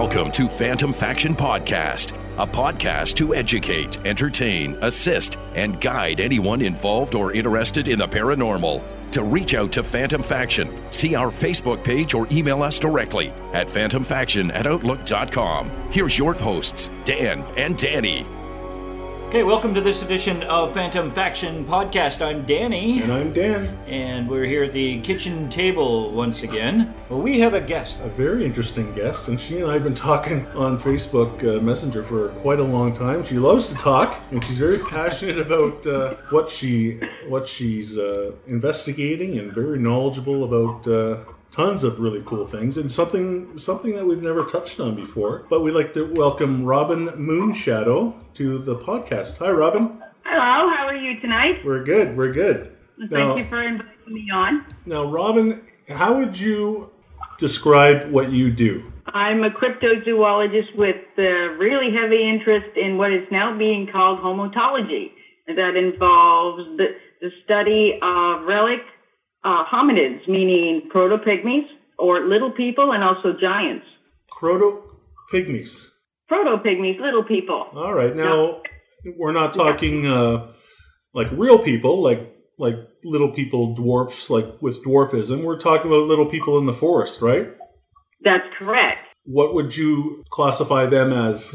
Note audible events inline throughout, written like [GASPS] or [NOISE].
Welcome to Phantom Faction Podcast, a podcast to educate, entertain, assist, and guide anyone involved or interested in the paranormal. To reach out to Phantom Faction, see our Facebook page or email us directly at phantomfaction at outlook.com. Here's your hosts, Dan and Danny. Okay, welcome to this edition of Phantom Faction Podcast. I'm Danny. And I'm Dan. And we're here at the kitchen table once again. Well, we have a guest. A very interesting guest, and she and I have been talking on Facebook uh, Messenger for quite a long time. She loves to talk, and she's very passionate about uh, what she what she's uh, investigating, and very knowledgeable about uh, tons of really cool things and something something that we've never touched on before. But we'd like to welcome Robin Moonshadow to the podcast. Hi, Robin. Hello. How are you tonight? We're good. We're good. Thank now, you for inviting me on. Now, Robin, how would you describe what you do? I'm a cryptozoologist with a really heavy interest in what is now being called hominology. That involves the, the study of relic uh, hominids, meaning proto pygmies or little people, and also giants. Proto pygmies. Proto pygmies, little people. All right, now yeah. we're not talking uh, like real people, like like little people, dwarfs, like with dwarfism. We're talking about little people in the forest, right? That's correct. What would you classify them as?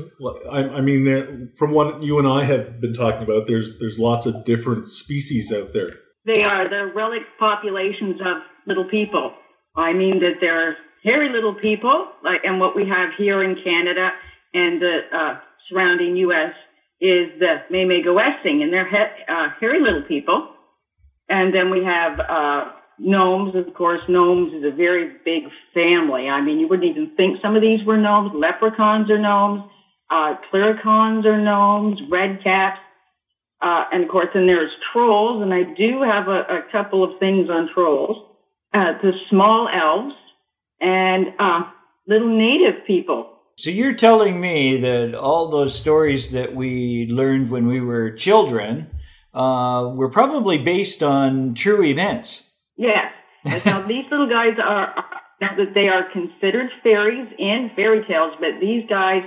I, I mean, from what you and I have been talking about, there's there's lots of different species out there. They are the relic populations of little people. I mean that they're hairy little people, like, and what we have here in Canada and the uh, surrounding U.S. is the Meimegoessing, and they're he- uh, hairy little people. And then we have uh, gnomes, of course. Gnomes is a very big family. I mean, you wouldn't even think some of these were gnomes. Leprechauns are gnomes. Uh, Cluricauns are gnomes. Red caps. Uh, and of course, then there's trolls, and I do have a, a couple of things on trolls. Uh, the small elves and uh, little native people. So you're telling me that all those stories that we learned when we were children uh, were probably based on true events. Yes. now [LAUGHS] these little guys are, are that they are considered fairies in fairy tales, but these guys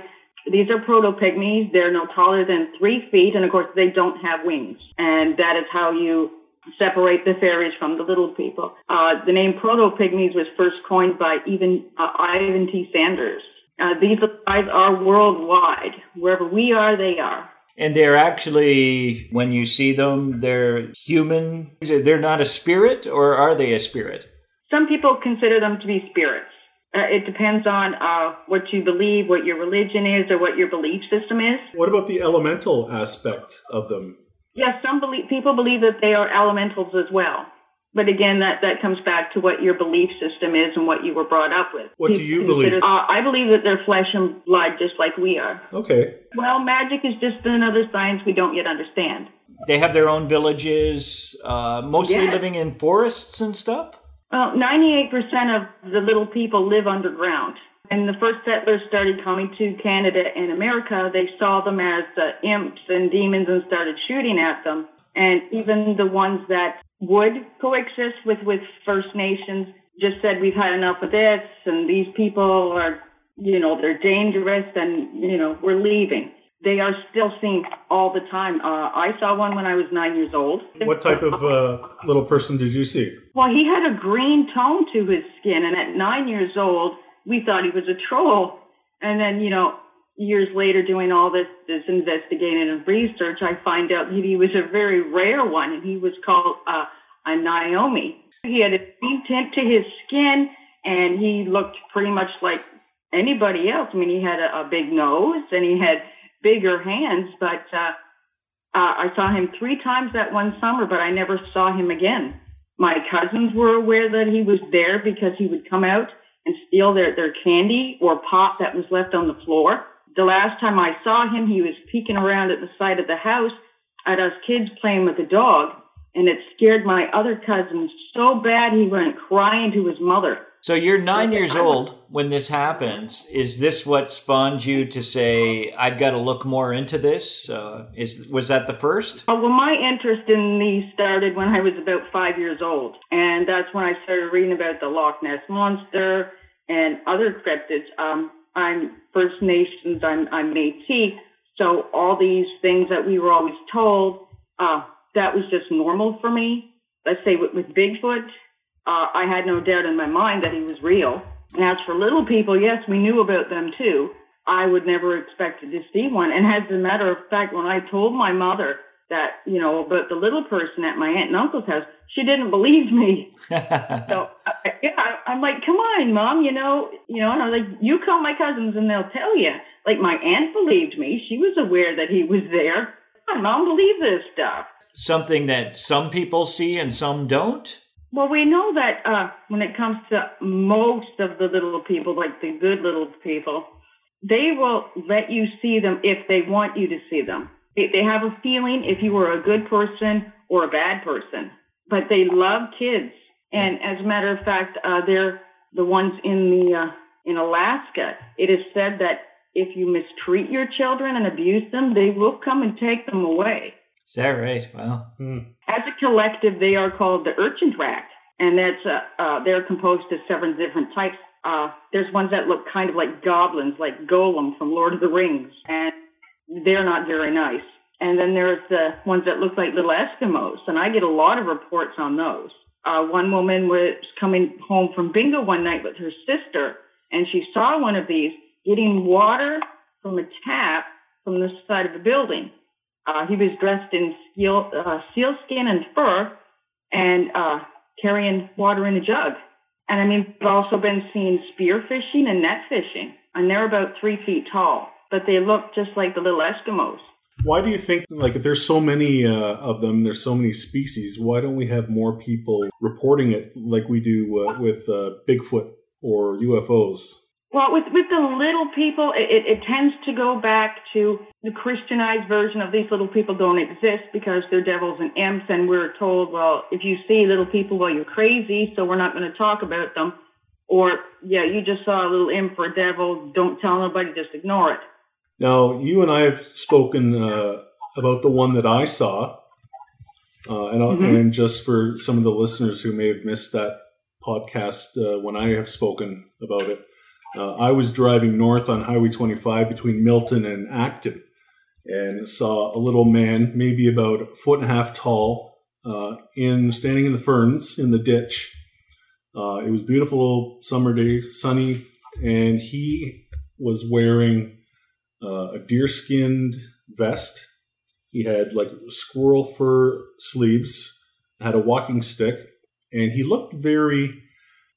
these are proto pygmies. They're no taller than three feet, and of course, they don't have wings. And that is how you separate the fairies from the little people. Uh, the name proto pygmies was first coined by even uh, Ivan T. Sanderson. Uh, these guys are worldwide. Wherever we are, they are. And they're actually, when you see them, they're human. They're not a spirit, or are they a spirit? Some people consider them to be spirits. Uh, it depends on uh, what you believe, what your religion is, or what your belief system is. What about the elemental aspect of them? Yes, some believe, people believe that they are elementals as well. But again, that, that comes back to what your belief system is and what you were brought up with. What people do you believe? Uh, I believe that they're flesh and blood, just like we are. Okay. Well, magic is just another science we don't yet understand. They have their own villages, uh, mostly yes. living in forests and stuff? Well, 98% of the little people live underground. And the first settlers started coming to Canada and America, they saw them as uh, imps and demons and started shooting at them. And even the ones that would coexist with, with First Nations just said, we've had enough of this and these people are, you know, they're dangerous and, you know, we're leaving they are still seen all the time. Uh, I saw one when I was nine years old. What type of uh, little person did you see? Well, he had a green tone to his skin, and at nine years old, we thought he was a troll. And then, you know, years later, doing all this this investigating and research, I find out that he was a very rare one, and he was called uh, a Naomi. He had a green tint to his skin, and he looked pretty much like anybody else. I mean, he had a, a big nose, and he had bigger hands, but uh, uh, I saw him three times that one summer, but I never saw him again. My cousins were aware that he was there because he would come out and steal their, their candy or pop that was left on the floor. The last time I saw him, he was peeking around at the side of the house at us kids playing with the dog, and it scared my other cousins so bad he went crying to his mother. So you're nine years old when this happens. Is this what spawned you to say, "I've got to look more into this"? Uh, is was that the first? Uh, well, my interest in these started when I was about five years old, and that's when I started reading about the Loch Ness monster and other cryptids. Um, I'm First Nations, I'm, I'm Métis. So all these things that we were always told, uh, that was just normal for me. Let's say with, with Bigfoot, uh, I had no doubt in my mind that he was real. And as for little people, yes, we knew about them too. I would never expect to see one. And as a matter of fact, when I told my mother that, you know, about the little person at my aunt and uncle's house, she didn't believe me. [LAUGHS] so uh, yeah, I'm like, come on, mom, you know, you know, and I was like, you call my cousins and they'll tell you. Like my aunt believed me; she was aware that he was there. My mom believed this stuff. Something that some people see and some don't. Well, we know that uh, when it comes to most of the little people, like the good little people, they will let you see them if they want you to see them. They, they have a feeling if you were a good person or a bad person, but they love kids. And as a matter of fact, uh, they're the ones in the uh, in Alaska. It is said that if you mistreat your children and abuse them, they will come and take them away. Is that right? Well, Hmm. As a collective, they are called the Ircenrraat, and that's uh, uh, they're composed of seven different types. Uh, there's ones that look kind of like goblins, like Gollum from Lord of the Rings, and they're not very nice. And then there's the ones that look like little Eskimos, and I get a lot of reports on those. Uh, one woman was coming home from bingo one night with her sister, and she saw one of these getting water from a tap from the side of the building. Uh, he was dressed in seal, uh, and fur and uh, carrying water in a jug. And I mean, we've also been seeing spear fishing and net fishing, and they're about three feet tall, but they look just like the little Eskimos. Why do you think, like, if there's so many uh, of them, there's so many species, why don't we have more people reporting it like we do uh, with uh, Bigfoot or UFOs? Well, with with the little people, it, it, it tends to go back to the Christianized version of these little people don't exist because they're devils and imps, and we're told, well, if you see little people, well, you're crazy, so we're not going to talk about them. Or, yeah, you just saw a little imp or a devil, don't tell nobody, just ignore it. Now, you and I have spoken uh, about the one that I saw, uh, and, Mhm. and just for some of the listeners who may have missed that podcast uh, when I have spoken about it, uh, I was driving north on Highway 25 between Milton and Acton, and saw a little man, maybe about a foot and a half tall, uh, in standing in the ferns in the ditch. Uh, it was beautiful summer day, sunny, and he was wearing uh, a deer-skinned vest. He had like squirrel fur sleeves, had a walking stick, and he looked very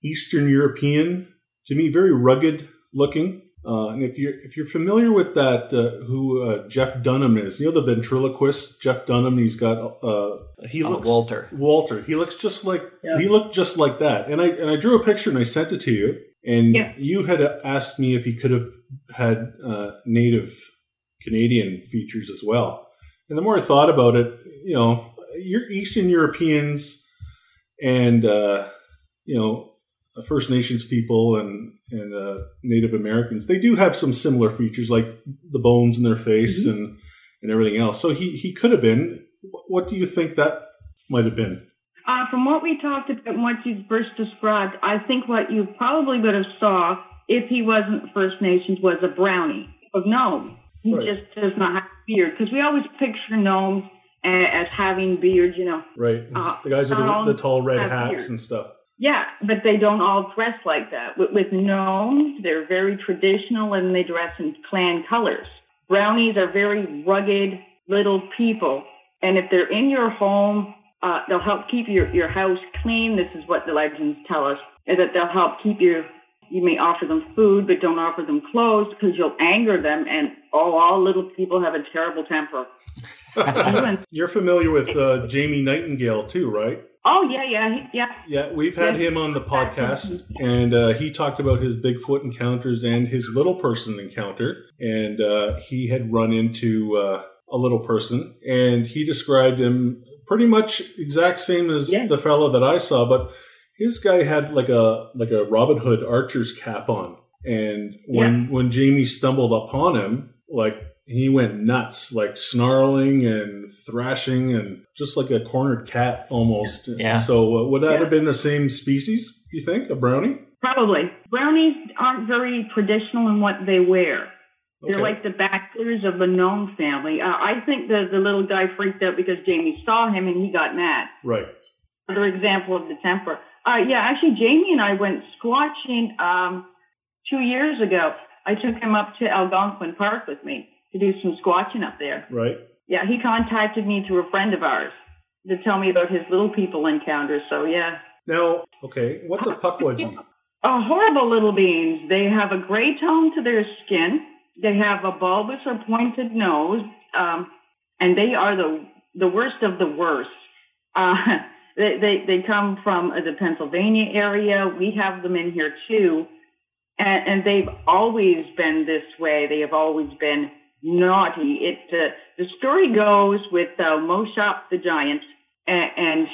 Eastern European to me, very rugged looking. Uh, and if you're if you're familiar with that, uh, who uh, Jeff Dunham is, you know the ventriloquist Jeff Dunham. He's got uh, he uh, looks Walter. Walter. He looks just like Yeah. he looked just like that. And I and I drew a picture and I sent it to you. And Yeah. you had asked me if he could have had uh, native Canadian features as well. And the more I thought about it, you know, you're Eastern Europeans and uh, you know First Nations people and and uh, Native Americans, they do have some similar features, like the bones in their face and and everything else. So he he could have been. What do you think that might have been? Uh, from what we talked about and what you first described, I think what you probably would have saw if he wasn't First Nations was a brownie of gnome. He Right. just does not have a beard because we always picture gnomes as having beards, you know. Right, Uh, the guys with the, the tall red hats beards. and stuff. Yeah, but they don't all dress like that. With, with gnomes, they're very traditional and they dress in clan colors. Brownies are very rugged little people. And if they're in your home, uh, they'll help keep your, your house clean. This is what the legends tell us, is that they'll help keep your, you may offer them food, but don't offer them clothes because you'll anger them. And oh, all little people have a terrible temper. [LAUGHS] You're familiar with uh, Jamie Nightingale too, right? oh, yeah, yeah, yeah. Yeah, we've had Yeah. him on the podcast, and uh, he talked about his Bigfoot encounters and his little person encounter. And uh, he had run into uh, a little person, and he described him pretty much exact same as Yeah. the fellow that I saw, but his guy had like a like a Robin Hood archer's cap on, and when when Jamie stumbled upon him, like he went nuts, like snarling and thrashing, and just like a cornered cat almost. Yeah. So uh, would that Yeah. have been the same species? You think a brownie? Probably. Brownies aren't very traditional in what they wear. They're Okay. like the Baxters of the gnome family. Uh, I think the, the little guy freaked out because Jamie saw him and he got mad. Right. Another example of the temper. Uh, yeah, actually, Jamie and I went squatching um, two years ago. I took him up to Algonquin Park with me to do some squatching up there. Right. Yeah, he contacted me through a friend of ours to tell me about his little people encounters. So, yeah. Now, okay, what's a pukwudgie? [LAUGHS] a horrible little beings. They have a gray tone to their skin. They have a bulbous or pointed nose, um, and they are the the worst of the worst. Uh, [LAUGHS] they, they they come from the Pennsylvania area. We have them in here too, and, and they've always been this way. They have always been naughty. It uh, the story goes with uh, Moshop the giant and, and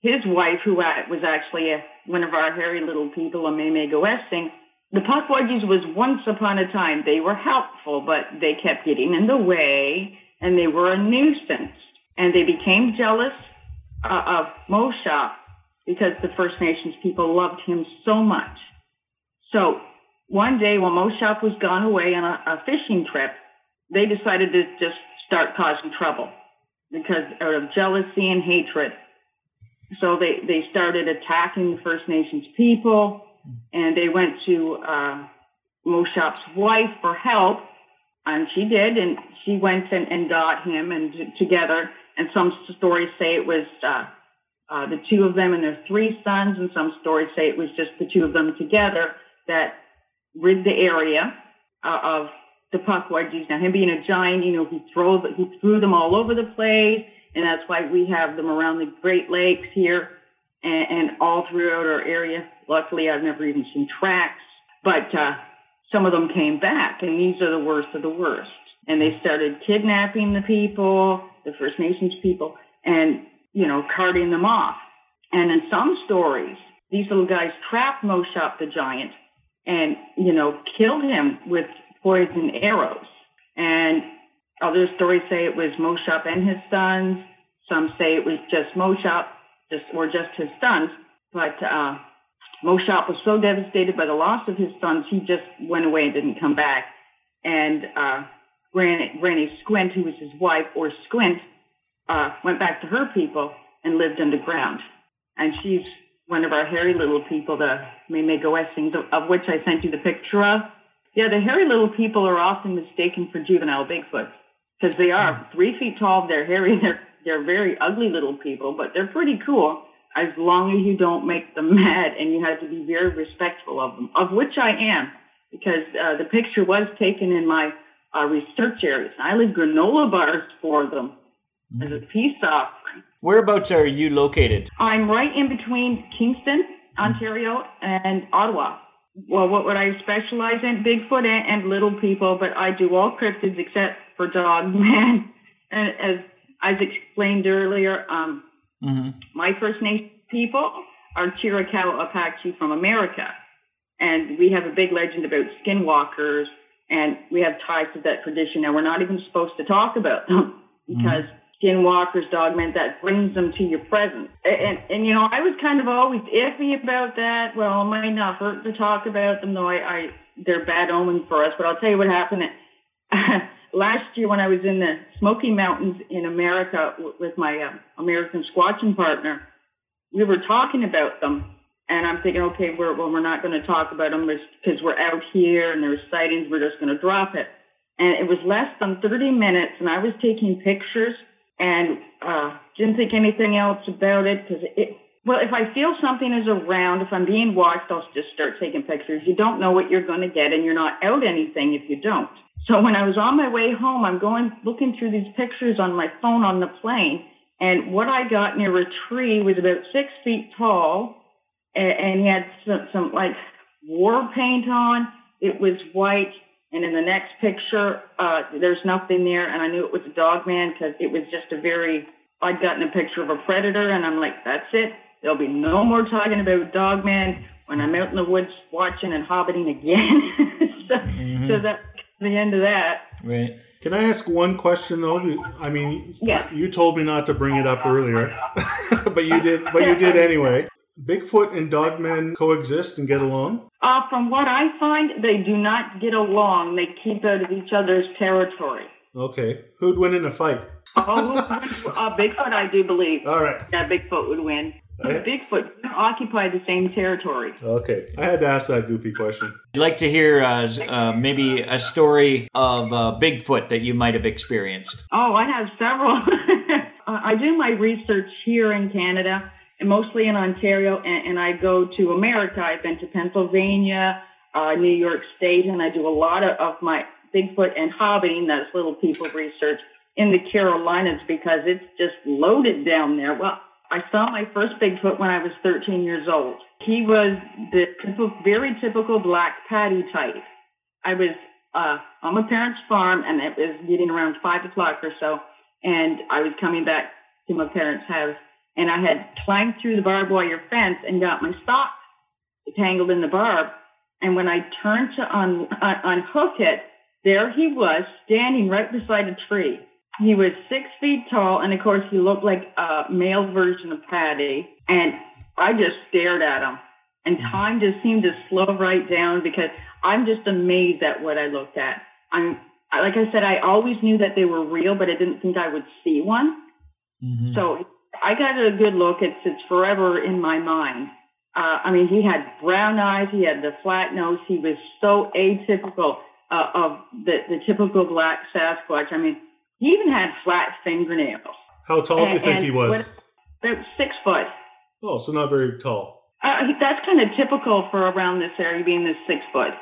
his wife, who was actually a, one of our hairy little people, a Maymago Westing, the Puckwudgies was once upon a time. They were helpful, but they kept getting in the way, and they were a nuisance. And they became jealous uh, of Moshop because the First Nations people loved him so much. So one day, while Moshop was gone away on a, a fishing trip, they decided to just start causing trouble because out of jealousy and hatred. So they, they started attacking the First Nations people, and they went to uh, Moshop's wife for help, and she did, and she went and, and got him and together. And some stories say it was uh, uh, the two of them and their three sons, and some stories say it was just the two of them together that rid the area uh, of the Puckwudgies. Now, him being a giant, you know, he threw he threw them all over the place, and that's why we have them around the Great Lakes here and, and all throughout our area. Luckily, I've never even seen tracks, but uh, some of them came back, and these are the worst of the worst. And they started kidnapping the people, the First Nations people, and you know, carting them off. And in some stories, these little guys trapped Moshop the giant and, you know, killed him with poison arrows. And other stories say it was Moshop and his sons. Some say it was just Moshop, just or just his sons. But uh, Moshop was so devastated by the loss of his sons, he just went away and didn't come back. And uh, Granny, Granny Squannit, who was his wife, or Squannit, uh, went back to her people and lived underground. And she's one of our hairy little people, the Maymago Westings, of, of which I sent you the picture of. Yeah, the hairy little people are often mistaken for juvenile Bigfoot because they are three feet tall. They're hairy. [LAUGHS] They're they're very ugly little people, but they're pretty cool as long as you don't make them [LAUGHS] mad and you have to be very respectful of them, of which I am because uh, the picture was taken in my uh, research areas. I leave granola bars for them as a peace offering. Whereabouts are you located? I'm right in between Kingston, Ontario, and Ottawa. Well, what would I specialize in? Bigfoot and, and little people, but I do all cryptids except for dog [LAUGHS] man. And as I explained earlier, um, hmm my First Nation people are Chiricahua Apache from America. And we have a big legend about skinwalkers, and we have ties to that tradition. Now, we're not even supposed to talk about them [LAUGHS] because skinwalkers, dogmen, that brings them to your presence. And, and, and, you know, I was kind of always iffy about that. Well, it might not hurt to talk about them, though I, I they're bad omen for us. But I'll tell you what happened. [LAUGHS] Last year, when I was in the Smoky Mountains in America with my uh, American squatching partner, we were talking about them. And I'm thinking, okay, we're, well, we're not going to talk about them because we're out here and there's sightings. We're just going to drop it. And it was less than 30 minutes, and I was taking pictures and uh, didn't think anything else about it because it. Well, if I feel something is around, if I'm being watched, I'll just start taking pictures. You don't know what you're going to get, and you're not out anything if you don't. So when I was on my way home, I'm going looking through these pictures on my phone on the plane, and what I got near a tree was about six feet tall, and, and he had some, some like war paint on. It was white, and in the next picture, uh, there's nothing there, and I knew it was a dog man because it was just a very. I'd gotten a picture of a predator, and I'm like, that's it. There'll be no more talking about dog man when I'm out in the woods watching and hobbiting again. [LAUGHS] so, so that's the end of that. Right. Can I ask one question though? I mean, Yeah. you told me not to bring it up earlier, [LAUGHS] but you did. But you did anyway. Bigfoot and dogmen coexist and get along? Uh, from what I find, they do not get along. They keep out of each other's territory. Okay. Who'd win in a fight? Oh, [LAUGHS] uh, Bigfoot, I do believe. All right. Yeah, Bigfoot would win. Okay. Bigfoot occupy the same territory. Okay. I had to ask that goofy question. I'd like to hear uh, uh, maybe a story of uh, Bigfoot that you might have experienced. Oh, I have several. [LAUGHS] Uh, I do my research here in Canada, and mostly in Ontario, and, and I go to America. I've been to Pennsylvania, uh, New York State, and I do a lot of, of my Bigfoot and hobbying, that's little people research, in the Carolinas because it's just loaded down there. Well, I saw my first Bigfoot when I was 13 years old. He was the typical, very typical black patty type. I was uh, on my parents' farm, and it was getting around five o'clock or so and I was coming back to my parents' house, and I had climbed through the barbed wire fence and got my stock tangled in the barb. And when I turned to un- un- unhook it, there he was standing right beside a tree. He was six feet tall, and of course, he looked like a male version of Patty. And I just stared at him, and time just seemed to slow right down because I'm just amazed at what I looked at. I'm like I said, I always knew that they were real, but I didn't think I would see one. Mm-hmm. So I got a good look. It's it's forever in my mind. Uh, I mean, he had brown eyes. He had the flat nose. He was so atypical uh, of the the typical black Sasquatch. I mean, he even had flat fingernails. How tall do you think he was? What, about six foot. Oh, so not very tall. Uh, that's kind of typical for around this area, being this six foot.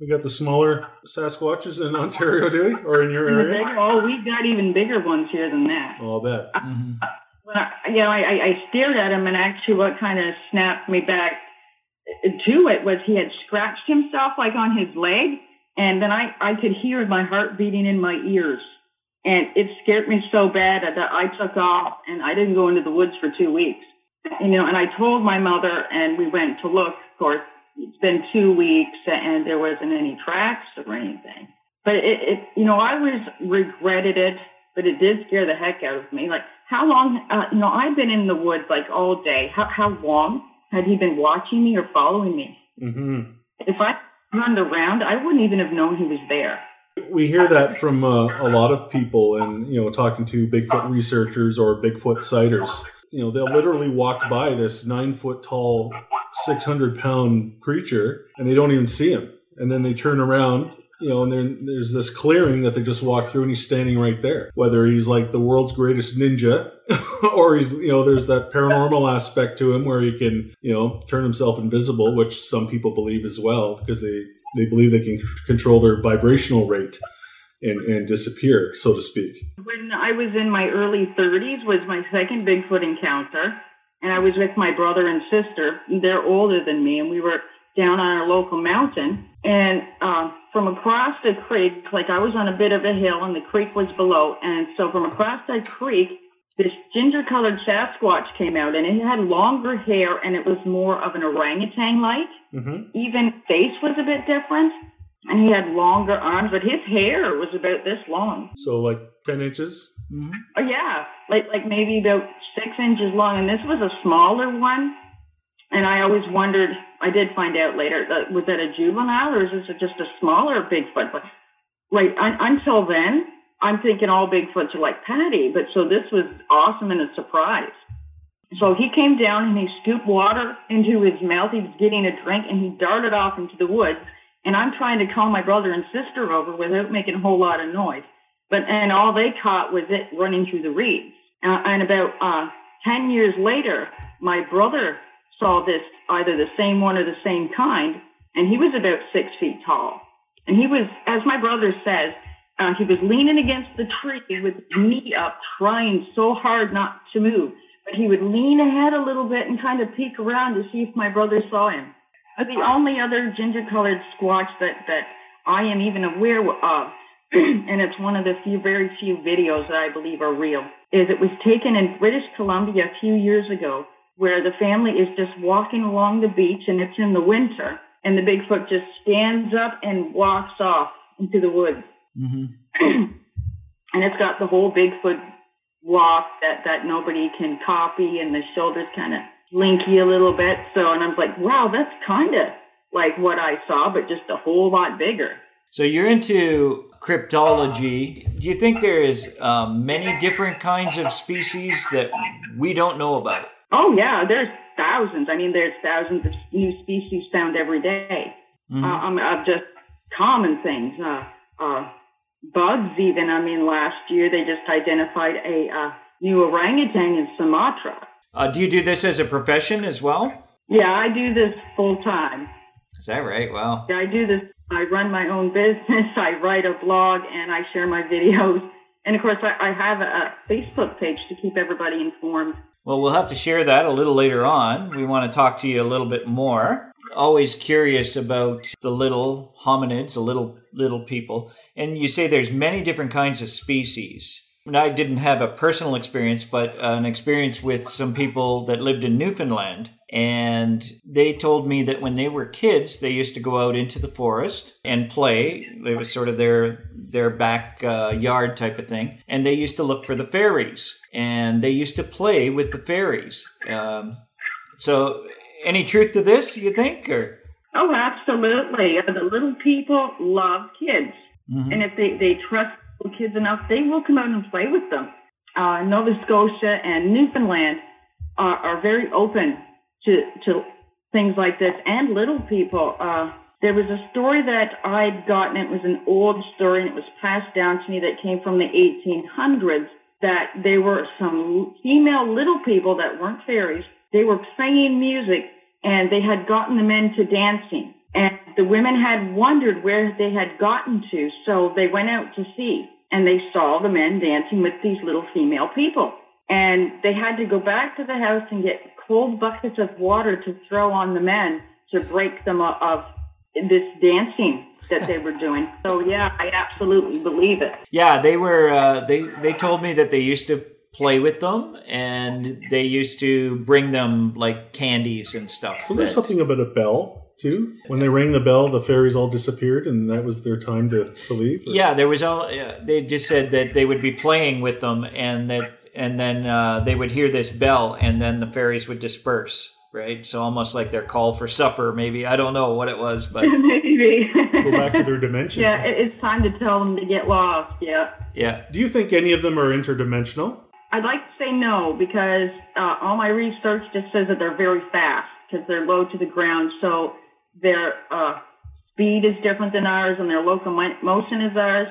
We got the smaller Sasquatches in [LAUGHS] Ontario, do we? Or in your area? Big, oh, we've got even bigger ones here than that. Oh, I'll bet. Mm-hmm. You know, I, I stared at him, and actually, what kind of snapped me back to it was he had scratched himself like on his leg, and then I, I could hear my heart beating in my ears. And it scared me so bad that I took off and I didn't go into the woods for two weeks. You know, and I told my mother, and we went to look. Of course, it's been two weeks and there wasn't any tracks or anything. But it, it you know, I was regretted it, but it did scare the heck out of me. Like, how long, uh, you know, I've been in the woods like all day. How, how long had he been watching me or following me? Mm-hmm. If I turned around, I wouldn't even have known he was there. We hear that from uh, a lot of people, and you know, talking to Bigfoot researchers or Bigfoot sighters. You know, they'll literally walk by this nine foot tall 600 pound creature and they don't even see him. And then they turn around, you know, and then there's this clearing that they just walk through and he's standing right there. Whether he's like the world's greatest ninja [LAUGHS] or he's, you know, there's that paranormal aspect to him where he can, you know, turn himself invisible, which some people believe as well because they, they believe they can control their vibrational rate. And, and disappear, so to speak. When I was in my early 30s was my second Bigfoot encounter and I was with my brother and sister. They're older than me, and we were down on our local mountain. And uh, from across the creek, like I was on a bit of a hill, and the creek was below. And so from across that creek, this ginger-colored Sasquatch came out, and it had longer hair, and it was more of an orangutan-like. Mm-hmm. Even face was a bit different, and he had longer arms, but his hair was about this long. So like ten inches. Mm-hmm. Oh yeah, like like maybe about six inches long, and this was a smaller one. And I always wondered. I did find out later that was that a juvenile or is this just a smaller Bigfoot? But un, until then, I'm thinking all Bigfoots are like Patty. But so this was awesome and a surprise. So he came down and he scooped water into his mouth. He was getting a drink and he darted off into the woods. And I'm trying to call my brother and sister over without making a whole lot of noise. But and all they caught was it running through the reeds. Uh, and about uh, ten years later, my brother saw this either the same one or the same kind, and he was about six feet tall. And he was, as my brother says, uh, he was leaning against the tree with his knee up, trying so hard not to move. But he would lean ahead a little bit and kind of peek around to see if my brother saw him. The only other ginger-colored squatch that that I am even aware of [CLEARS THROAT] and it's one of the few, very few videos that I believe are real, is it was taken in British Columbia a few years ago where the family is just walking along the beach and it's in the winter and the Bigfoot just stands up and walks off into the woods. Mm-hmm. [CLEARS THROAT] and it's got the whole Bigfoot walk that, that nobody can copy and the shoulders kind of slinky a little bit. So, and I'm like, wow, that's kind of like what I saw, but just a whole lot bigger. So you're into cryptology. Do you think there is um, many different kinds of species that we don't know about? Oh yeah, there's thousands. I mean, there's thousands of new species found every day. Mhm. Uh, um, of just common things. Uh, uh, bugs, even. I mean, last year they just identified a uh, new orangutan in Sumatra. Uh, do you do this as a profession as well? Yeah, I do this full time. Is that right? Wow. I do this. I run my own business. [LAUGHS] I write a blog and I share my videos. And of course, I, I have a, a Facebook page to keep everybody informed. Well, we'll have to share that a little later on. We want to talk to you a little bit more. Always curious about the little hominids, the little little people. And you say there's many different kinds of species. I didn't have a personal experience, but an experience with some people that lived in Newfoundland. And they told me that when they were kids, they used to go out into the forest and play. It was sort of their their backyard uh, type of thing. And they used to look for the fairies, and they used to play with the fairies. Um, so, any truth to this? You think, or Oh, absolutely. Uh, The little people love kids. Mhm. And if they, they trust kids enough, they will come out and play with them. Uh, Nova Scotia and Newfoundland are, are very open to, to things like this and little people. Uh, there was a story that I'd gotten. It was an old story and it was passed down to me that came from the 1800s that there were some female little people that weren't fairies. They were playing music and they had gotten the men to dancing. And the women had wondered where they had gotten to, so they went out to see and they saw the men dancing with these little female people. And they had to go back to the house and get cold buckets of water to throw on the men to break them o- of this dancing that they were doing. So yeah, I absolutely believe it. Yeah, they were. Uh, they they told me that they used to play with them, and they used to bring them like candies and stuff. Was there something about a bell too? When they rang the bell, the fairies all disappeared, and that was their time to, to leave. or- Yeah, there was all. Yeah, they just said that they would be playing with them, and that and then uh, they would hear this bell, and then the fairies would disperse. Right, so almost like their call for supper, maybe. I don't know what it was, but [LAUGHS] Maybe. Go back to their dimension. yeah, it's time to tell them to get lost. Yeah. yeah. Do you think any of them are interdimensional? I'd like to say no because uh, all my research just says that they're very fast because they're low to the ground. So their uh, speed is different than ours and their locomotion is ours.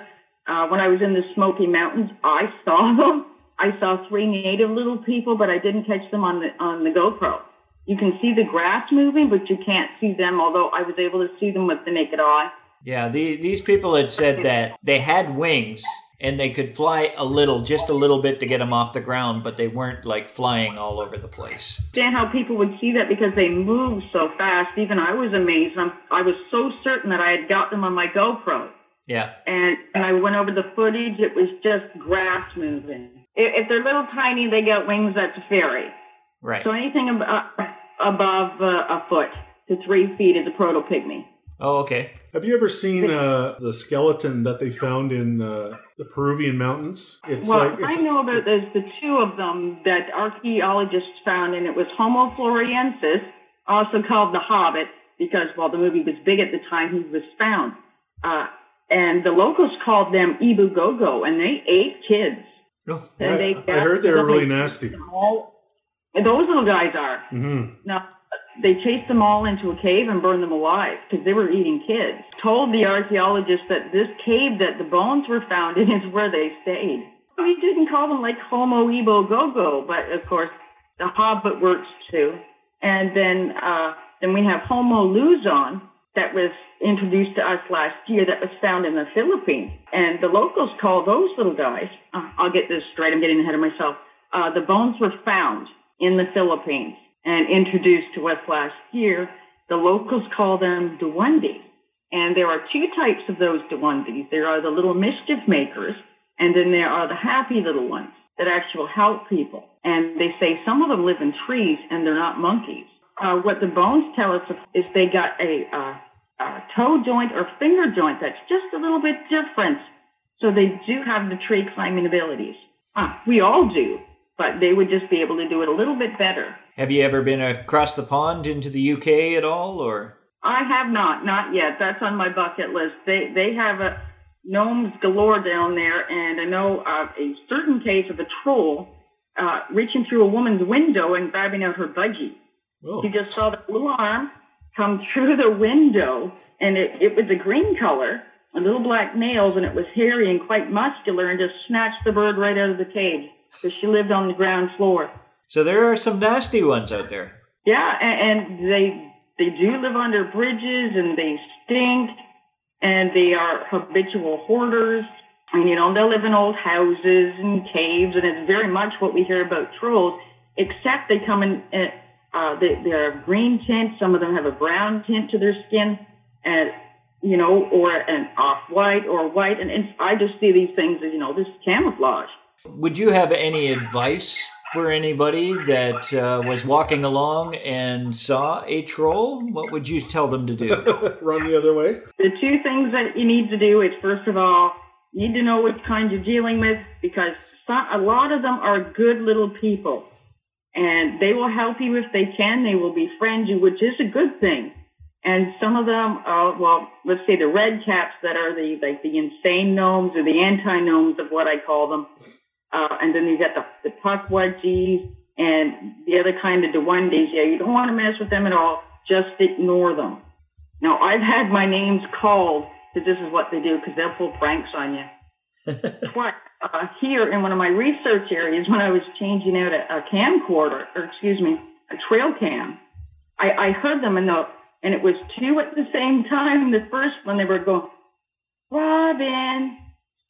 Uh, when I was in the Smoky Mountains, I saw [LAUGHS] them. I saw three native little people, but I didn't catch them on the on the GoPro. You can see the grass moving, but you can't see them. Although I was able to see them with the naked eye. Yeah, the, these people had said that they had wings and they could fly a little, just a little bit to get them off the ground, but they weren't like flying all over the place. understand how people would see that because they move so fast. Even I was amazed. I'm, I was so certain that I had got them on my GoPro. Yeah, And when I went over the footage, it was just grass moving. If, if they're little tiny, they got wings, that's a fairy. right. So anything ab- uh, above uh, a foot to three feet is a proto pygmy. Oh, okay. Have you ever seen uh, the skeleton that they found in uh, the Peruvian mountains? It's Well, like it's, I know about there's the two of them that archaeologists found, and it was Homo floresiensis, also called the Hobbit, because well, the movie was big at the time he was found. Uh, and the locals called them Ebu Gogo, and they ate kids. Oh, And I, they I heard they were really nasty. All, those little guys are. hmm Now, they chased them all into a cave and burned them alive because they were eating kids. Told the archaeologists that this cave that the bones were found in is where they stayed. We didn't call them like Homo Ebu Gogo, but of course the Hobbit works too. And then, uh, then we have Homo Luzon that was introduced to us last year that was found in the Philippines. And the locals call those little guys, uh, I'll get this straight, I'm getting ahead of myself. Uh, the bones were found in the Philippines and introduced to us last year. The locals call them Duwende. And there are two types of those Duwendes. There are the little mischief makers, and then there are the happy little ones that actually help people. And they say some of them live in trees and they're not monkeys. Uh, what the bones tell us is they got a, uh, a toe joint or finger joint that's just a little bit different. So they do have the tree climbing abilities. Uh, we all do. But they would just be able to do it a little bit better. Have you ever been across the pond into the UK at all, or? I have not, not yet. That's on my bucket list. They they have a gnomes galore down there, and I know of a certain case of a troll uh, reaching through a woman's window and grabbing out her budgie. Oh. You just saw the little arm come [LAUGHS] through the window, and it, it was a green color, and little black nails, and it was hairy and quite muscular, and just snatched the bird right out of the cage because she lived on the ground floor. So there are some nasty ones out there. Yeah, and, and they they do live under bridges, and they stink, and they are habitual hoarders. And you know, they'll live in old houses and caves, and it's very much what we hear about trolls. Except they come in, uh, they, they're green tint. Some of them have a brown tint to their skin, and you know, or an off-white or white. And, and I just see these things as you know, this camouflage. Would you have any advice for anybody that uh, was walking along and saw a troll? What would you tell them to do? [LAUGHS] Run the other way. The two things that you need to do is first of all, you need to know what kind you're dealing with because some, a lot of them are good little people and they will help you if they can. They will befriend you, which is a good thing. And some of them, uh, well, let's say the red caps that are the like the insane gnomes or the anti gnomes of what I call them. Uh, and then you got the, the pukwudgies and the other kind of duendes. Yeah, you don't want to mess with them at all. Just ignore them. Now, I've had my names called because this is what they do because they'll pull pranks on you. [LAUGHS] Twice uh, here in one of my research areas when I was changing out a, a camcorder, or excuse me, a trail cam, I, I heard them in the, and it was two at the same time. The first one they were going, Robin,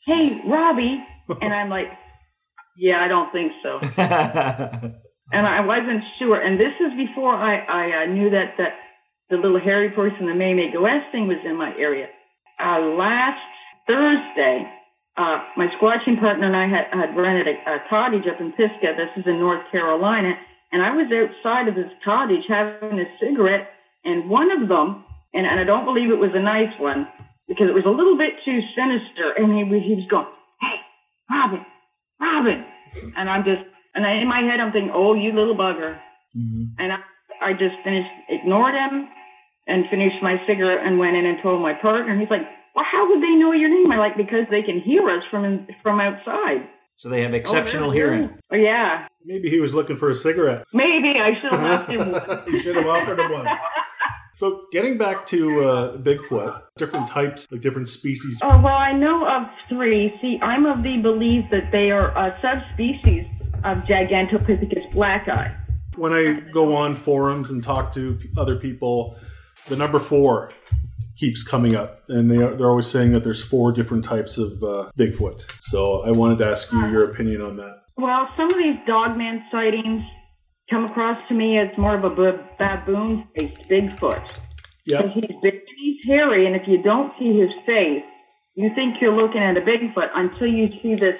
hey Robbie, and I'm like, yeah, I don't think so. [LAUGHS] and I wasn't sure. And this is before I, I uh, knew that, that the little hairy person, the May May West thing was in my area. Uh, last Thursday, uh, my squatching partner and I had, had rented a, a cottage up in Pisgah. This is in North Carolina. And I was outside of this cottage having a cigarette, and one of them, and, and I don't believe it was a nice one, because it was a little bit too sinister, and he, was- he was going, hey, Robin, Robin. And I'm just, and I, in my head, I'm thinking, oh, you little bugger. Mhm. And I, I just finished, ignored him and finished my cigarette and went in and told my partner. And he's like, well, how would they know your name? I like, because they can hear us from, in, from outside. So they have Oh, exceptional really? hearing. Oh, yeah. Maybe he was looking for a cigarette. Maybe I should have left him [LAUGHS] one. you should have offered him one. So, getting back to uh, Bigfoot, different types, like different species. Oh, well, I know of three. See, I'm of the belief that they are a subspecies of Gigantopithecus blacki. When I go on forums and talk to other people, the number four keeps coming up, and they are, they're always saying that there's four different types of uh, Bigfoot. So, I wanted to ask you your opinion on that. Well, some of these dogman sightings come across to me as more of a b- baboon-faced Bigfoot. Yeah, he's big he's hairy, and if you don't see his face, you think you're looking at a Bigfoot until you see this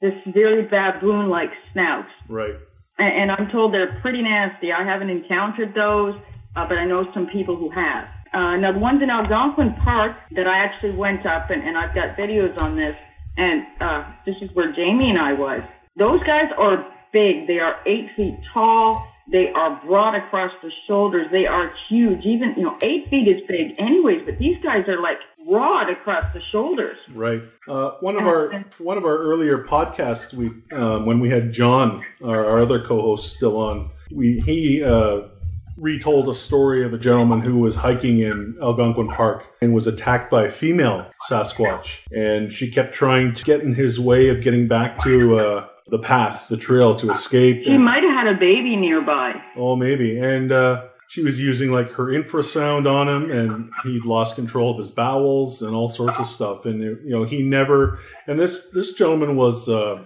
this very baboon-like snout. right. And, and I'm told they're pretty nasty. I haven't encountered those, uh, but I know some people who have. Uh, now, the ones in Algonquin Park that I actually went up, and, and I've got videos on this, and uh, this is where Jamie and I was. Those guys are big. They are eight feet tall. They are broad across the shoulders. They are huge. Even, you know, eight feet is big anyways, but these guys are like broad across the shoulders. Right. Uh, one of our one of our earlier podcasts, we um, when we had John, our, our other co-host, still on, we he uh, retold a story of a gentleman who was hiking in Algonquin Park and was attacked by a female Sasquatch, and she kept trying to get in his way of getting back to uh, the path, the trail, to escape. She might have had a baby nearby. Oh, maybe. And uh, she was using like her infrasound on him, and he'd lost control of his bowels and all sorts of stuff. And you know, he never. And this this gentleman was uh,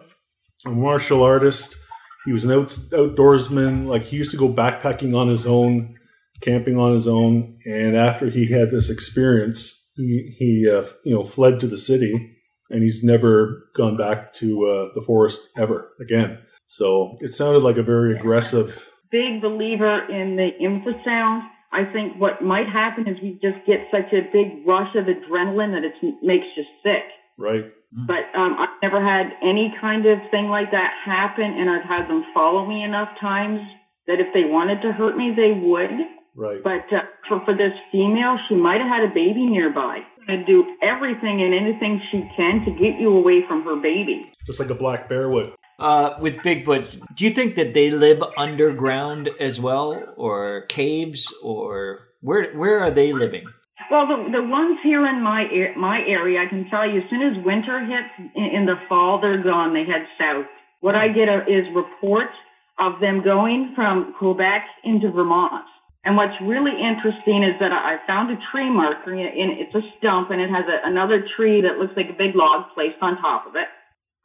a martial artist. He was an out, outdoorsman. Like he used to go backpacking on his own, camping on his own. And after he had this experience, he he uh, you know fled to the city, and he's never gone back to uh, the forest ever again. So it sounded like a very aggressive. big believer in the infrasound. I think what might happen is we just get such a big rush of adrenaline that it makes you sick. Right. Mm. But um, I've never had any kind of thing like that happen, and I've had them follow me enough times that if they wanted to hurt me, they would. Right. But uh, for, for this female, she might have had a baby nearby. And do everything and anything she can to get you away from her baby. Just like a black bear would. Uh, with Bigfoot, do you think that they live underground as well, or caves, or where where are they living? Well, the, the ones here in my my area, I can tell you, as soon as winter hits in, in the fall, they're gone. They head south. What I get are, is reports of them going from Quebec into Vermont. And what's really interesting is that I found a tree marker, and it's a stump, and it has a, another tree that looks like a big log placed on top of it.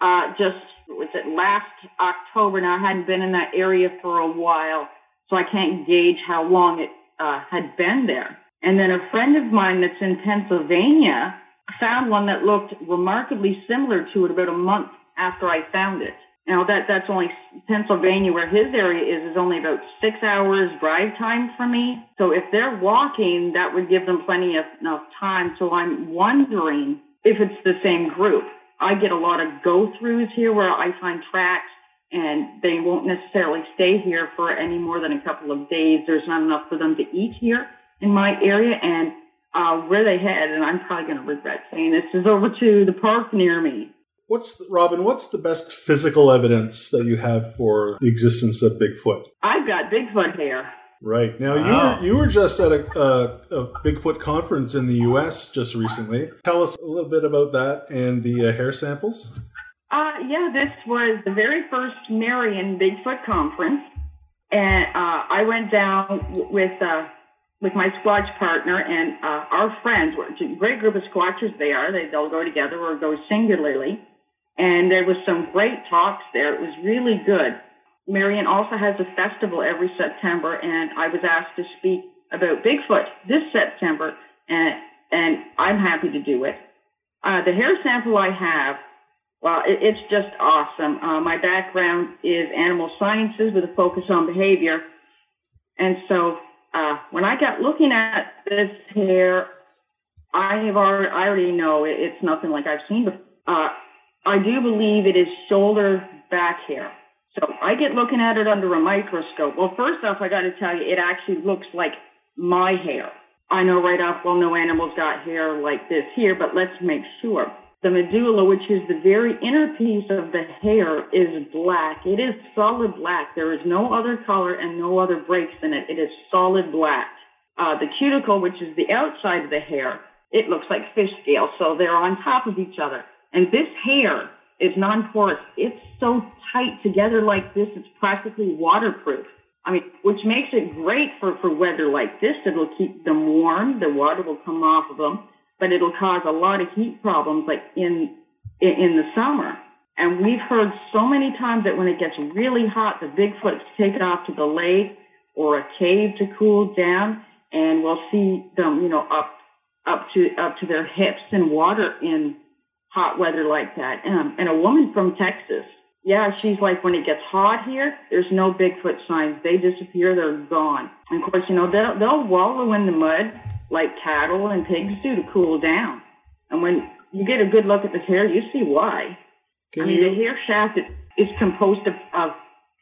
Uh, just was it last October? Now I hadn't been in that area for a while, so I can't gauge how long it uh, had been there. And then a friend of mine that's in Pennsylvania found one that looked remarkably similar to it about a month after I found it. Now that that's only Pennsylvania, where his area is, is only about six hours drive time for me. So if they're walking, that would give them plenty of enough time. So I'm wondering if it's the same group. I get a lot of go throughs here where I find tracks and they won't necessarily stay here for any more than a couple of days. There's not enough for them to eat here in my area and uh, where they head, and I'm probably going to regret saying this, is over to the park near me. What's the, Robin? What's the best physical evidence that you have for the existence of Bigfoot? I've got Bigfoot hair. Right now, wow. you were you were just at a, a, a, Bigfoot conference in the U.S. just recently. Tell us a little bit about that and the uh, hair samples. Uh, yeah, this was the very first Marion Bigfoot conference, and uh, I went down with uh, with my squatch partner and uh, our friends. We're a great group of squatchers. They are. They they'll go together or go singularly. And there was some great talks there. It was really good. Marion also has a festival every September, and I was asked to speak about Bigfoot this September, and and I'm happy to do it. Uh, the hair sample I have, well, it, it's just awesome. Uh, my background is animal sciences with a focus on behavior, and so uh, when I got looking at this hair, I have already, I already know it, it's nothing like I've seen before. I do believe it is shoulder back hair. So I get looking at it under a microscope. Well, first off, I got to tell you, it actually looks like my hair. I know right off, well, no animal's got hair like this here, but let's make sure. The medulla, which is the very inner piece of the hair, is black. It is solid black. There is no other color and no other breaks in it. It is solid black. Uh, the cuticle, which is the outside of the hair, it looks like fish scales, so they're on top of each other. And this hair is non-porous. It's so tight together like this, it's practically waterproof. I mean, which makes it great for, for weather like this. It'll keep them warm. The water will come off of them, but it'll cause a lot of heat problems like in, in, in the summer. And we've heard so many times that when it gets really hot, the Bigfoots take it off to the lake or a cave to cool down, and we'll see them, you know, up up to up to their hips in water in hot weather like that. Um, and a woman from Texas, yeah, she's like, when it gets hot here, there's no Bigfoot signs. They disappear. They're gone. And of course, you know, they'll, they'll wallow in the mud like cattle and pigs do to cool down. And when you get a good look at the hair, you see why. Can I mean, you... the hair shaft is composed of, of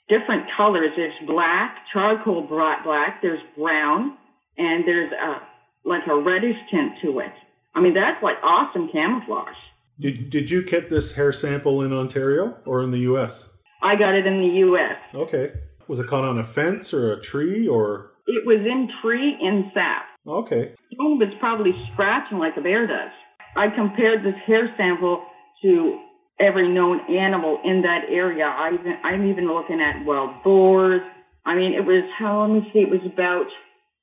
different colors. There's black, charcoal black, there's brown, and there's a, like a reddish tint to it. I mean, that's like awesome camouflage. Did, did you get this hair sample in Ontario or in the U.S.? I got it in the U.S. Okay. Was it caught on a fence or a tree or? It was in tree in sap. Okay. Some was probably scratching like a bear does. I compared this hair sample to every known animal in that area. I even, I'm even looking at wild boars. I mean, it was how? Let me see. It was about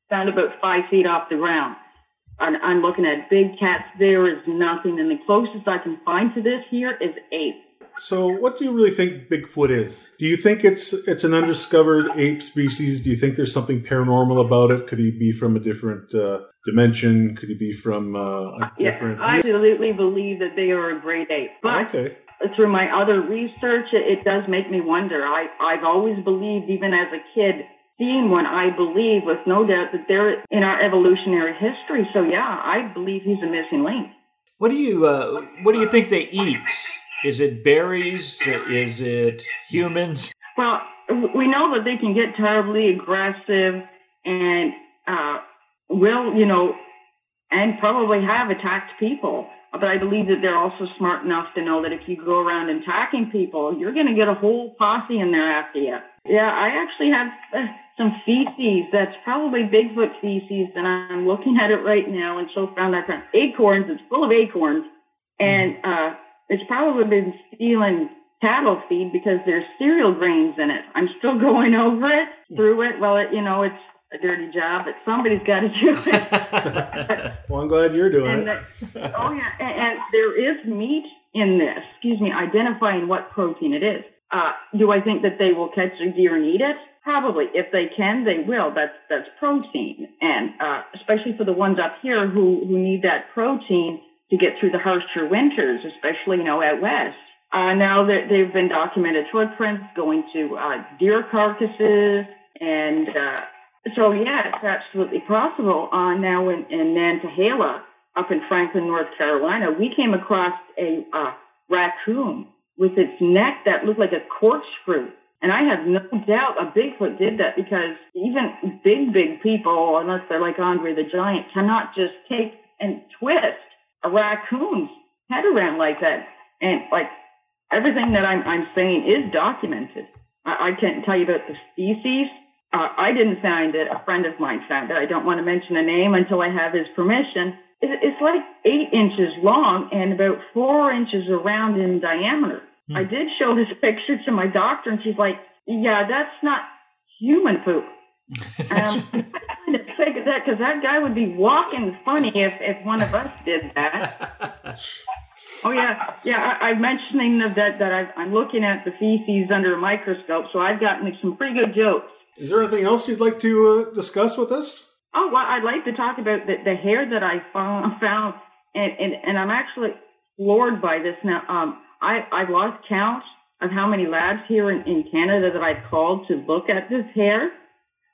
found about five feet off the ground. I'm, I'm looking at big cats. There is nothing, and the closest I can find to this here is ape. So, what do you really think Bigfoot is? Do you think it's it's an undiscovered ape species? Do you think there's something paranormal about it? Could he be from a different uh, dimension? Could he be from uh, a different? Yeah, I absolutely believe that they are a great ape. But okay. through my other research, it, it does make me wonder. I I've always believed, even as a kid, seeing one, I believe with no doubt that they're in our evolutionary history. So yeah, I believe he's a missing link. What do you uh, What do you think they eat? Is it berries? Is it humans? Well, we know that they can get terribly aggressive and uh, will, you know, and probably have attacked people. But I believe that they're also smart enough to know that if you go around attacking people, you're going to get a whole posse in there after you. Yeah, I actually have uh, some feces that's probably Bigfoot feces, and I'm looking at it right now and so found found acorns. It's full of acorns, and uh, it's probably been stealing cattle feed because there's cereal grains in it. I'm still [LAUGHS] going over it through it. Well, it, you know, it's a dirty job, but somebody's got to do it. [LAUGHS] well, I'm glad you're doing and it. The, oh yeah, and, and, there is meat in this. Excuse me, identifying what protein it is. Uh, do I think that they will catch a deer and eat it? Probably. If they can, they will. That's that's protein, and uh, especially for the ones up here who who need that protein to get through the harsher winters, especially you know out west. Uh, now that they've been documented footprints going to uh, deer carcasses and uh, so yeah, it's absolutely possible. Uh, now in, in Nantahala, up in Franklin, North Carolina, we came across a uh, raccoon with its neck that looked like a corkscrew. And I have no doubt a Bigfoot did that because even big, big people, unless they're like Andre the Giant, cannot just take and twist a raccoon's head around like that. And like everything that I'm, I'm saying is documented. I, I can't tell you about the species uh, I didn't find it. A friend of mine found it. I don't want to mention a name until I have his permission. It, it's like eight inches long and about four inches around in diameter. Hmm. I did show his [LAUGHS] picture to my doctor, and she's like, "Yeah, that's not human poop." um, [LAUGHS] [LAUGHS] I figured that because that guy would be walking funny if, if one of us did that. oh yeah, yeah. I, am mentioning that that I, I'm looking at the feces under a microscope, so I've gotten some pretty good jokes. Is there anything else you'd like to uh, discuss with us? Oh, well, I'd like to talk about the, the hair that I found, found and, and, and I'm actually floored by this now. Um, I, I've lost count of how many labs here in, in Canada that I've called to look at this hair.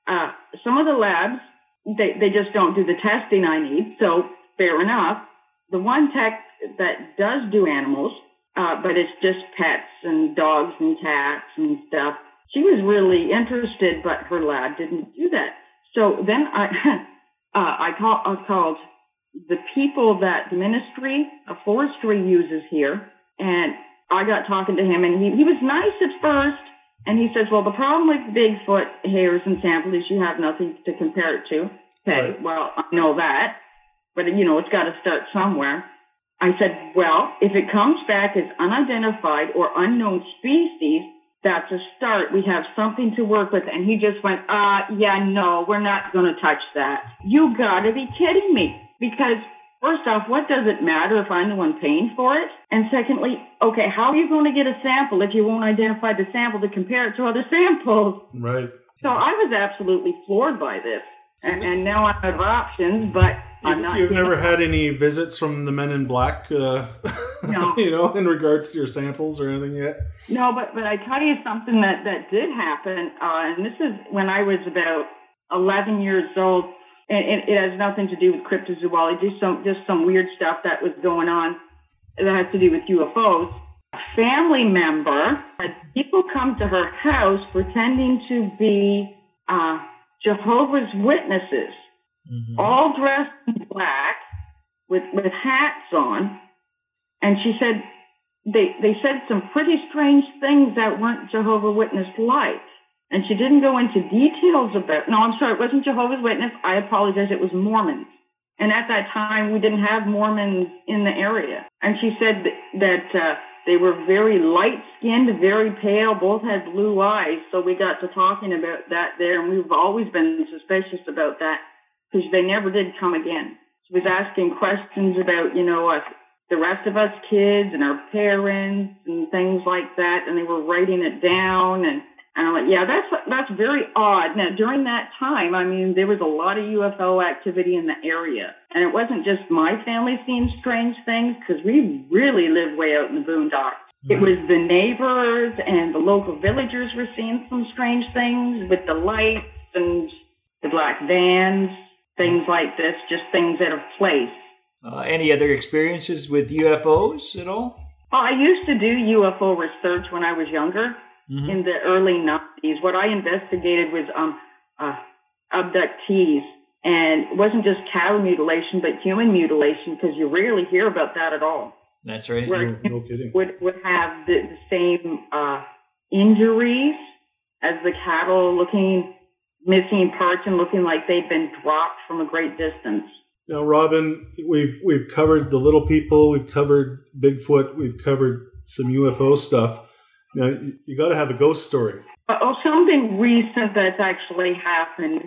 Uh, some of the labs, they, they just don't do the testing I need, so fair enough. The one tech that does do animals, uh, but it's just pets and dogs and cats and stuff, she was really interested, but her lab didn't do that. So then I, [LAUGHS] uh, I, call, I called the people that the Ministry of Forestry uses here, and I got talking to him, and he, he was nice at first, and he says, well, the problem with Bigfoot hairs and samples is you have nothing to compare it to. Okay, right. well, I know that, but you know, it's got to start somewhere. I said, well, if it comes back as unidentified or unknown species, that's a start. We have something to work with. And he just went, uh, yeah, no, we're not going to touch that. You gotta be kidding me. Because first off, what does it matter if I'm the one paying for it? And secondly, okay, how are you going to get a sample if you won't identify the sample to compare it to other samples? Right. So I was absolutely floored by this. And, and now I have options, but I'm not. You've never had any visits from the Men in Black, uh, no. [LAUGHS] you know, in regards to your samples or anything yet? No, but but I tell you something that that did happen, uh, and this is when I was about 11 years old, and it, it has nothing to do with cryptozoology, just some just some weird stuff that was going on that has to do with UFOs. A family member had people come to her house pretending to be uh, Jehovah's Witnesses, mm-hmm. all dressed in black with, with hats on. And she said they, they said some pretty strange things that weren't Jehovah's Witness like. And she didn't go into details about, no, I'm sorry, it wasn't Jehovah's Witness. I apologize. It was Mormons. And at that time, we didn't have Mormons in the area. And she said that, that uh, they were very light skinned, very pale, both had blue eyes. So we got to talking about that there, and we've always been suspicious about that because they never did come again. She was asking questions about, you know, us, the rest of us kids and our parents and things like that, and they were writing it down and and I'm like, yeah, that's that's very odd. Now, during that time, I mean, there was a lot of UFO activity in the area, and it wasn't just my family seeing strange things because we really lived way out in the boondocks. It was the neighbors and the local villagers were seeing some strange things with the lights and the black vans, things like this, just things out of place. Uh, any other experiences with UFOs at all? Well, I used to do UFO research when I was younger mm-hmm. in the early 90s. What I investigated was um, uh, abductees. And it wasn't just cattle mutilation, but human mutilation, because you rarely hear about that at all. That's right. Where no, no kidding. Would, would have the, the same uh, injuries as the cattle looking missing parts and looking like they'd been dropped from a great distance. Now, Robin, we've we've covered the little people, we've covered Bigfoot, we've covered some UFO stuff. Now, you, got to have a ghost story. Uh, oh, something recent that's actually happened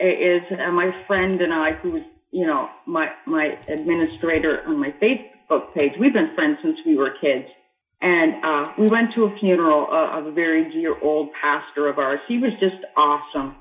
is uh, my friend and I, who's you know my my administrator on my Facebook page. We've been friends since we were kids, and uh, we went to a funeral uh, of a very dear old pastor of ours. He was just awesome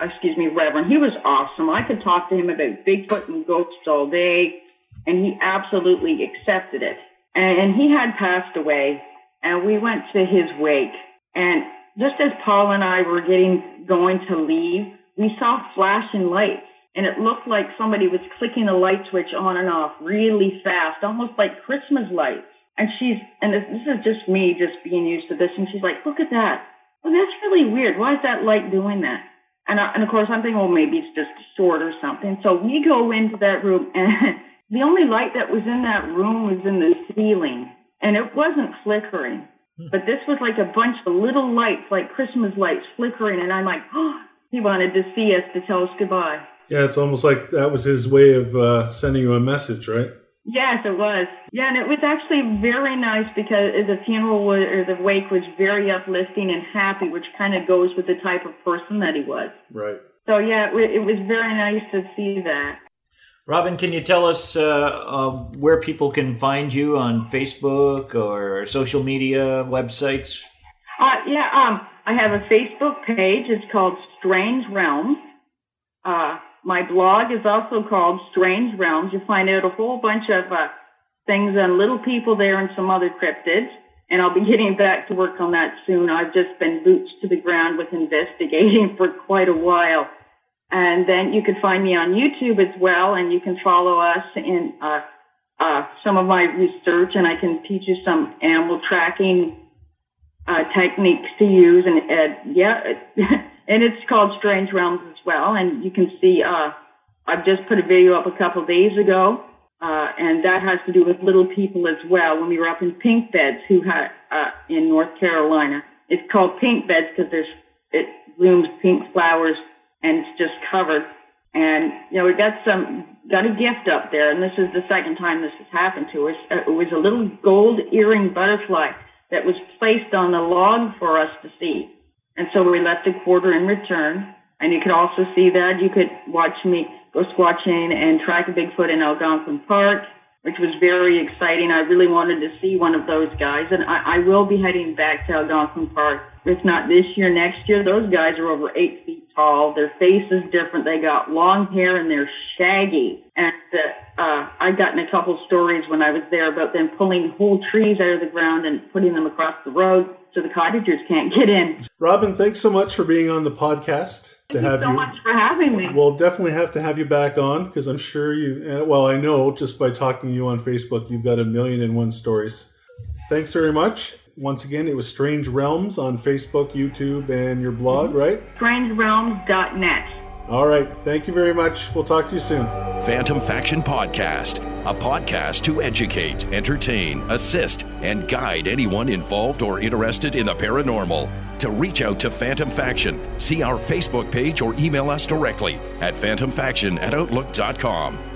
excuse me, Reverend. He was awesome. I could talk to him about Bigfoot and ghosts all day, and he absolutely accepted it. And he had passed away, and we went to his wake. And just as Paul and I were getting going to leave, we saw flashing lights, and it looked like somebody was clicking the light switch on and off really fast, almost like Christmas lights. And she's, and this, this is just me just being used to this, and she's like, look at that. Well, that's really weird. Why is that light doing that? And, I, and of course, I'm thinking, well, maybe it's just a sword or something. So we go into that room, and [LAUGHS] the only light that was in that room was in the ceiling, and it wasn't flickering. Hmm. But this was like a bunch of little lights, like Christmas lights, flickering, and I'm like, oh, [GASPS] he wanted to see us to tell us goodbye. Yeah, it's almost like that was his way of uh, sending you a message, right? Yes, it was. Yeah, and it was actually very nice because the funeral was, or the wake was very uplifting and happy, which kind of goes with the type of person that he was. Right. So yeah, it, was very nice to see that. Robin, can you tell us uh, uh, where people can find you on Facebook or social media websites? Uh, yeah, um, I have a Facebook page. It's called Strange Realms. Uh, my blog is also called Strange Realms. You'll find out a whole bunch of uh, things on little people there and some other cryptids. And I'll be [LAUGHS] getting back to work on that soon. I've just been boots to the ground with investigating [LAUGHS] for quite a while. And then you can find me on YouTube as well, and you can follow us in uh, uh, some of my research, and I can teach you some animal tracking uh, techniques to use. And uh, yeah, [LAUGHS] and it's called Strange Realms as well. And you can see, uh, I've just put a video up a couple days ago, uh, and that has to do with little people as well. When we were up in Pink Beds, who had uh, in North Carolina, it's called Pink Beds because there's it blooms pink flowers and it's just covered. And you know, we got some got a gift up there, and this is the second time this has happened to us. Uh, it was a little gold earring butterfly that was placed on the log for us to see. And so we left a quarter in return. And you could also see that. You could watch me go squatching and track a Bigfoot in Algonquin Park, which was very exciting. I really wanted to see one of those guys. And I, I will be heading back to Algonquin Park. If not this year, next year. Those guys are over eight feet tall. Their face is different. They got long hair and they're shaggy. And uh, uh, I've gotten a couple stories when I was there about them pulling whole trees out of the ground and putting them across the road so the cottagers can't get in. Robin, thanks so much for being on the podcast. Thank to have you so you, much for having me. We'll definitely have to have you back on because I'm sure you. Well, I know just by talking to you on Facebook, you've got a million and one stories. Thanks very much. Once again, it was Strange Realms on Facebook, YouTube, and your blog, mm-hmm. right? StrangeRealms.net. All right. Thank you very much. We'll talk to you soon. Phantom Faction Podcast, a podcast to educate, entertain, assist, and guide anyone involved or interested in the paranormal. To reach out to Phantom Faction, see our Facebook page or email us directly at phantomfaction at outlook.com.